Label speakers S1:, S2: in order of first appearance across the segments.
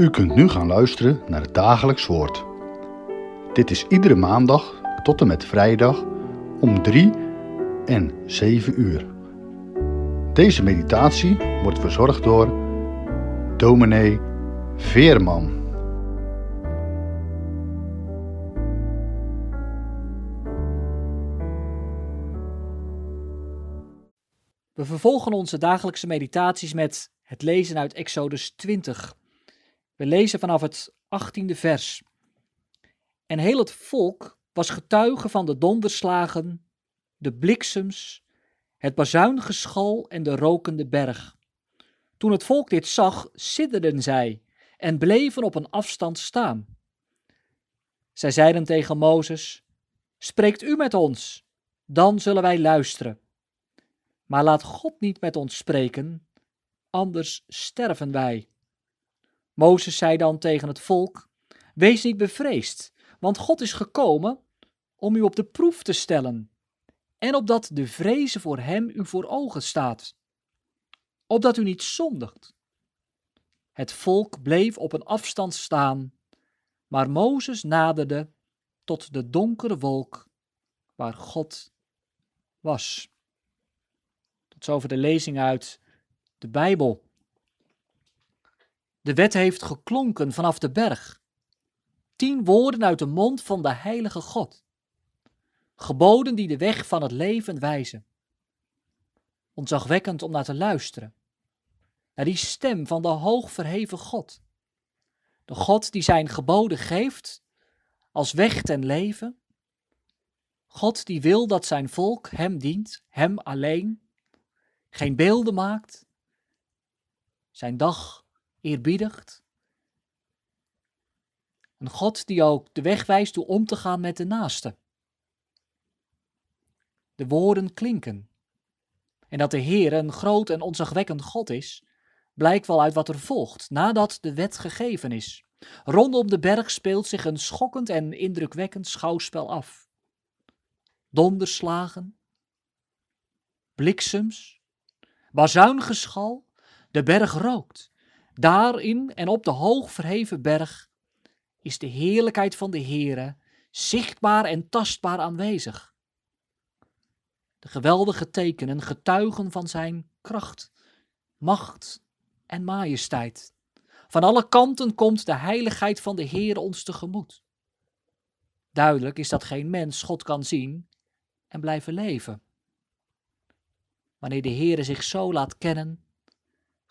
S1: U kunt nu gaan luisteren naar het dagelijks woord. Dit is iedere maandag tot en met vrijdag om 3 en 7 uur. Deze meditatie wordt verzorgd door dominee Veerman.
S2: We vervolgen onze dagelijkse meditaties met het lezen uit Exodus 20. We lezen vanaf het 18e vers. En heel het volk was getuige van de donderslagen, de bliksems, het bazuingeschal en de rokende berg. Toen het volk dit zag, sidderden zij en bleven op een afstand staan. Zij zeiden tegen Mozes: Spreekt u met ons, dan zullen wij luisteren. Maar laat God niet met ons spreken, anders sterven wij. Mozes zei dan tegen het volk: Wees niet bevreesd, want God is gekomen om u op de proef te stellen, en opdat de vrezen voor hem u voor ogen staat, opdat u niet zondigt. Het volk bleef op een afstand staan, maar Mozes naderde tot de donkere wolk waar God was. Tot zover de lezing uit de Bijbel. De wet heeft geklonken vanaf de berg. Tien woorden uit de mond van de heilige God. Geboden die de weg van het leven wijzen. Ontzagwekkend om naar te luisteren. Naar die stem van de hoogverheven God. De God die zijn geboden geeft als weg ten leven. God die wil dat zijn volk hem dient, hem alleen. Geen beelden maakt. Zijn dag eerbiedigt. Een God die ook de weg wijst hoe om te gaan met de naaste. De woorden klinken. En dat de Heer een groot en onzagwekkend God is, blijkt wel uit wat er volgt, nadat de wet gegeven is. Rondom de berg speelt zich een schokkend en indrukwekkend schouwspel af. Donderslagen, bliksems, bazuingeschal, de berg rookt. Daarin en op de hoog verheven berg is de heerlijkheid van de Heere zichtbaar en tastbaar aanwezig. De geweldige tekenen getuigen van zijn kracht, macht en majesteit. Van alle kanten komt de heiligheid van de Heer ons tegemoet. Duidelijk is dat geen mens God kan zien en blijven leven. Wanneer de Heere zich zo laat kennen,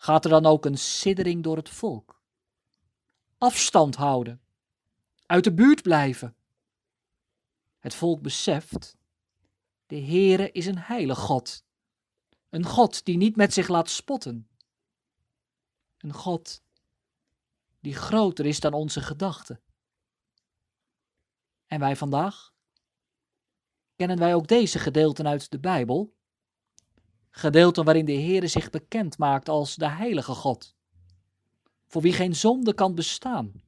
S2: gaat er dan ook een siddering door het volk. Afstand houden, uit de buurt blijven. Het volk beseft, de Heere is een heilig God, een God die niet met zich laat spotten, een God die groter is dan onze gedachten. En wij vandaag? Kennen wij ook deze gedeelten uit de Bijbel? Gedeelten waarin de Heere zich bekend maakt als de heilige God, voor wie geen zonde kan bestaan.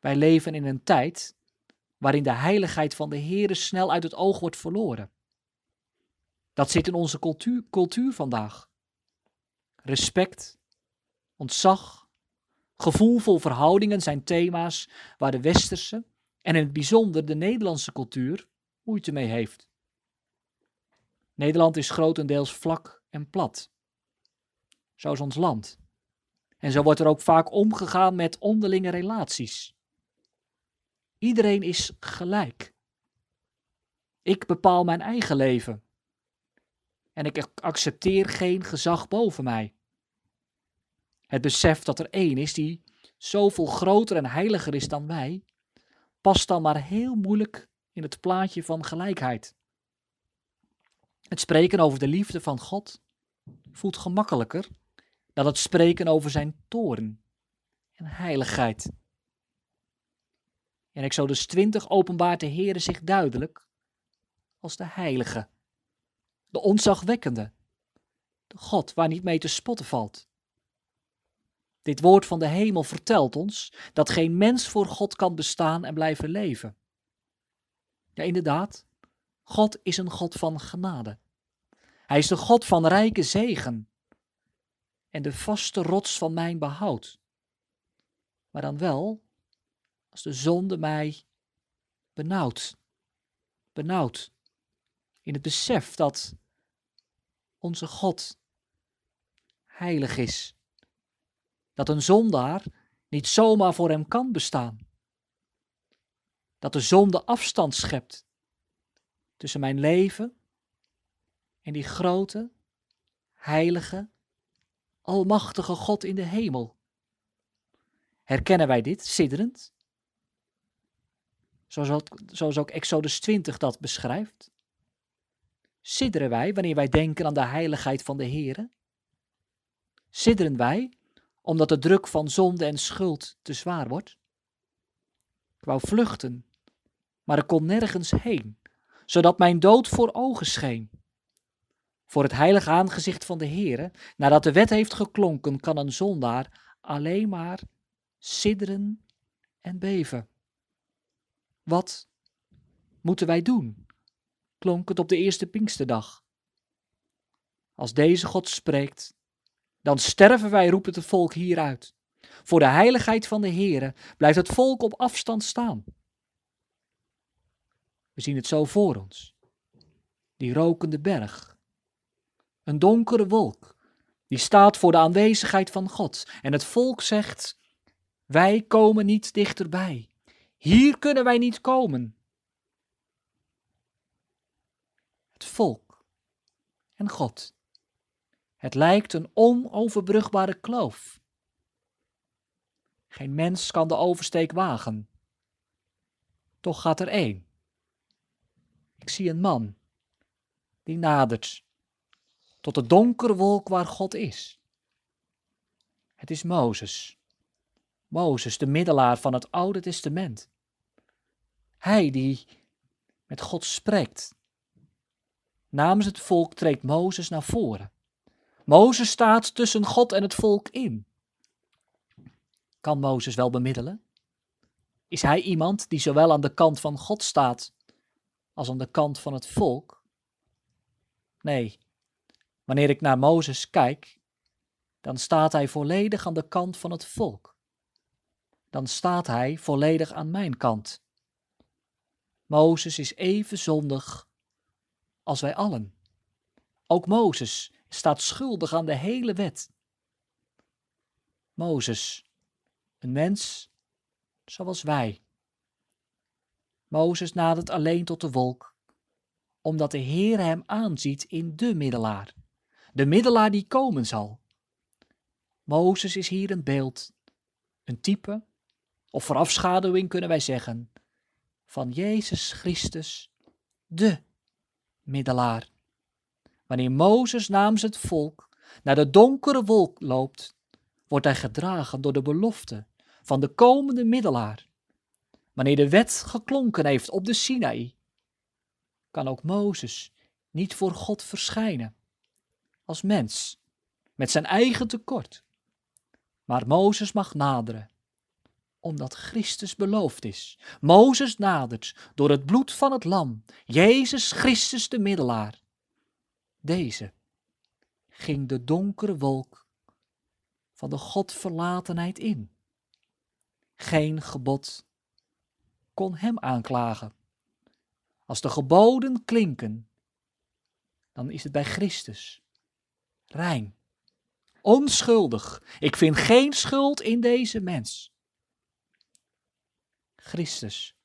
S2: Wij leven in een tijd waarin de heiligheid van de Heere snel uit het oog wordt verloren. Dat zit in onze cultuur, cultuur vandaag. Respect, ontzag, gevoelvol verhoudingen zijn thema's waar de westerse en in het bijzonder de Nederlandse cultuur moeite mee heeft. Nederland is grotendeels vlak en plat. Zo is ons land. En zo wordt er ook vaak omgegaan met onderlinge relaties. Iedereen is gelijk. Ik bepaal mijn eigen leven. En ik accepteer geen gezag boven mij. Het besef dat er één is die zoveel groter en heiliger is dan wij, past dan maar heel moeilijk in het plaatje van gelijkheid. Het spreken over de liefde van God voelt gemakkelijker dan het spreken over zijn toorn en heiligheid. In Exodus 20 openbaart de Heere zich duidelijk als de heilige, de onzagwekkende, de God waar niet mee te spotten valt. Dit woord van de hemel vertelt ons dat geen mens voor God kan bestaan en blijven leven. Ja, inderdaad, God is een God van genade. Hij is de God van rijke zegen. en de vaste rots van mijn behoud. Maar dan wel als de zonde mij benauwd, benauwd in het besef dat onze God heilig is. Dat een zondaar niet zomaar voor hem kan bestaan. Dat de zonde afstand schept tussen mijn leven en die grote, heilige, almachtige God in de hemel. Herkennen wij dit sidderend? Zoals ook, zoals ook Exodus 20 dat beschrijft. Sidderen wij wanneer wij denken aan de heiligheid van de Heere? Sidderen wij omdat de druk van zonde en schuld te zwaar wordt? Ik wou vluchten, maar ik kon nergens heen, zodat mijn dood voor ogen scheen. Voor het heilige aangezicht van de Heere, nadat de wet heeft geklonken, kan een zondaar alleen maar sidderen en beven. Wat moeten wij doen? klonk het op de eerste Pinksterdag. Als deze God spreekt, dan sterven wij, roept het volk hieruit. Voor de heiligheid van de Heere blijft het volk op afstand staan. We zien het zo voor ons. Die rokende berg. Een donkere wolk. Die staat voor de aanwezigheid van God. En het volk zegt: Wij komen niet dichterbij. Hier kunnen wij niet komen. Het volk en God. Het lijkt een onoverbrugbare kloof. Geen mens kan de oversteek wagen. Toch gaat er één. Ik zie een man die nadert tot de donkere wolk waar God is. Het is Mozes. Mozes, de middelaar van het Oude Testament. Hij die met God spreekt. Namens het volk treedt Mozes naar voren. Mozes staat tussen God en het volk in. Kan Mozes wel bemiddelen? Is hij iemand die zowel aan de kant van God staat als aan de kant van het volk? Nee, wanneer ik naar Mozes kijk, dan staat hij volledig aan de kant van het volk. Dan staat hij volledig aan mijn kant. Mozes is even zondig als wij allen. Ook Mozes staat schuldig aan de hele wet. Mozes, een mens zoals wij. Mozes nadert alleen tot de wolk, omdat de Heer hem aanziet in de middelaar, de middelaar die komen zal. Mozes is hier een beeld, een type, of voorafschaduwing kunnen wij zeggen, van Jezus Christus, de middelaar. Wanneer Mozes namens het volk naar de donkere wolk loopt, wordt hij gedragen door de belofte van de komende middelaar. Wanneer de wet geklonken heeft op de Sinaï, kan ook Mozes niet voor God verschijnen als mens met zijn eigen tekort. Maar Mozes mag naderen omdat Christus beloofd is. Mozes nadert door het bloed van het lam, Jezus Christus de middelaar. Deze ging de donkere wolk van de Godverlatenheid in. Geen gebod kon hem aanklagen. Als de geboden klinken, dan is het bij Christus rein, onschuldig. Ik vind geen schuld in deze mens. Christus.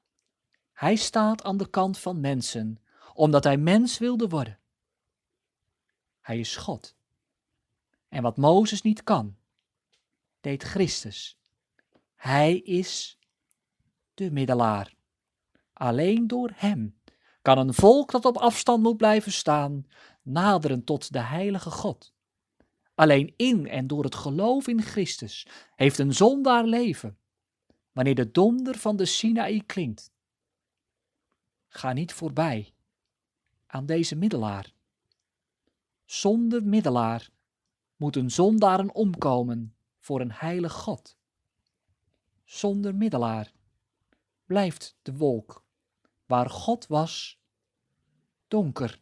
S2: Hij staat aan de kant van mensen, omdat hij mens wilde worden. Hij is God. En wat Mozes niet kan, deed Christus. Hij is de middelaar. Alleen door hem kan een volk dat op afstand moet blijven staan, naderen tot de heilige God. Alleen in en door het geloof in Christus heeft een zondaar leven wanneer de donder van de Sinaï klinkt. Ga niet voorbij aan deze middelaar. Zonder middelaar moeten zondaren omkomen voor een heilig God. Zonder middelaar blijft de wolk waar God was donker.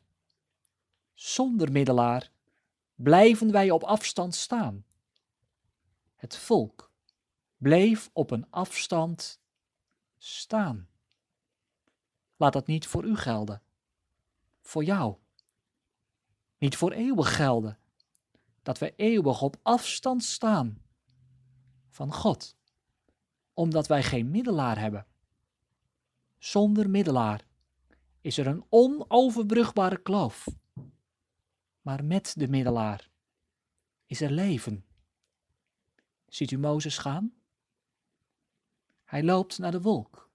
S2: Zonder middelaar blijven wij op afstand staan, Het volk bleef op een afstand staan. Laat dat niet voor u gelden, voor jou. Niet voor eeuwig gelden, dat we eeuwig op afstand staan van God, omdat wij geen middelaar hebben. Zonder middelaar is er een onoverbrugbare kloof. Maar met de middelaar is er leven. Ziet u Mozes gaan? Hij loopt naar de wolk.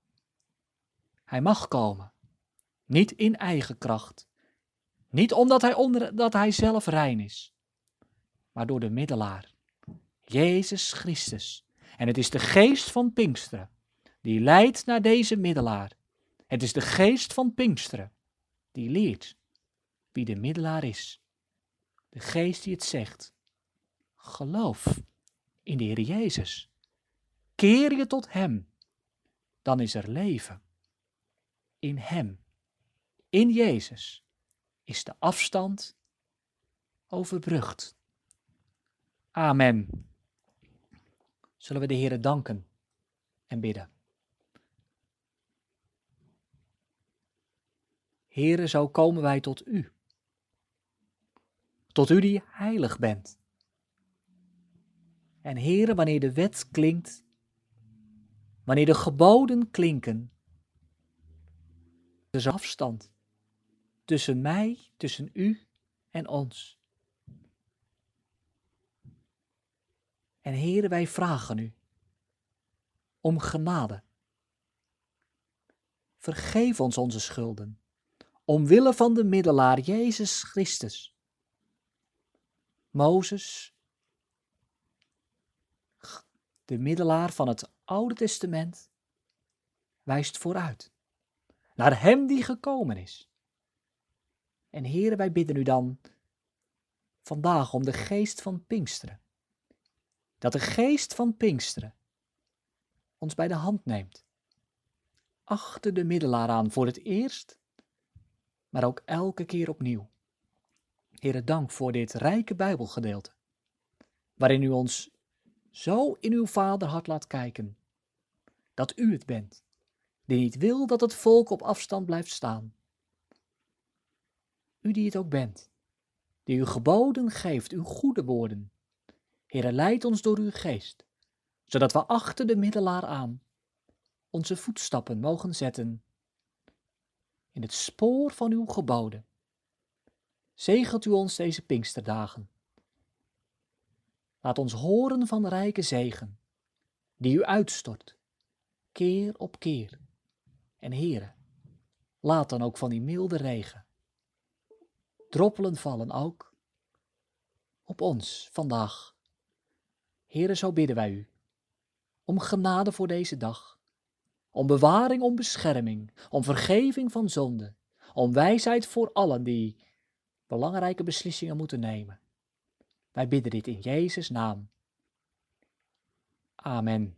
S2: Hij mag komen, niet in eigen kracht, niet omdat hij, onder, dat hij zelf rein is, maar door de middelaar, Jezus Christus. En het is de geest van Pinksteren die leidt naar deze middelaar. Het is de geest van Pinksteren die leert wie de middelaar is. De geest die het zegt. Geloof in de Heer Jezus. Keer je tot Hem, dan is er leven. In Hem, in Jezus, is de afstand overbrugd. Amen. Zullen we de Heer danken en bidden. Heere, zo komen wij tot U. Tot U die heilig bent. En Heere, wanneer de wet klinkt, wanneer de geboden klinken, er is afstand tussen mij, tussen U en ons. En Heere, wij vragen U om genade. Vergeef ons onze schulden, omwille van de middelaar Jezus Christus. Mozes, de middelaar van het Oude Testament, wijst vooruit naar Hem die gekomen is. En Heere, wij bidden u dan vandaag om de geest van Pinksteren. Dat de geest van Pinksteren ons bij de hand neemt. Achter de middelaar aan voor het eerst, maar ook elke keer opnieuw. Heere, dank voor dit rijke Bijbelgedeelte, waarin u ons zo in uw vaderhart laat kijken, dat u het bent, die niet wil dat het volk op afstand blijft staan. U die het ook bent, die uw geboden geeft, uw goede woorden. Heere, leid ons door uw geest, zodat we achter de middelaar aan onze voetstappen mogen zetten in het spoor van uw geboden. Zegelt u ons deze Pinksterdagen. Laat ons horen van rijke zegen, die u uitstort, keer op keer. En Heere, laat dan ook van die milde regen. Droppelen vallen ook op ons vandaag. Heere, zo bidden wij u, om genade voor deze dag, om bewaring, om bescherming, om vergeving van zonde, om wijsheid voor allen die belangrijke beslissingen moeten nemen. Wij bidden dit in Jezus' naam. Amen.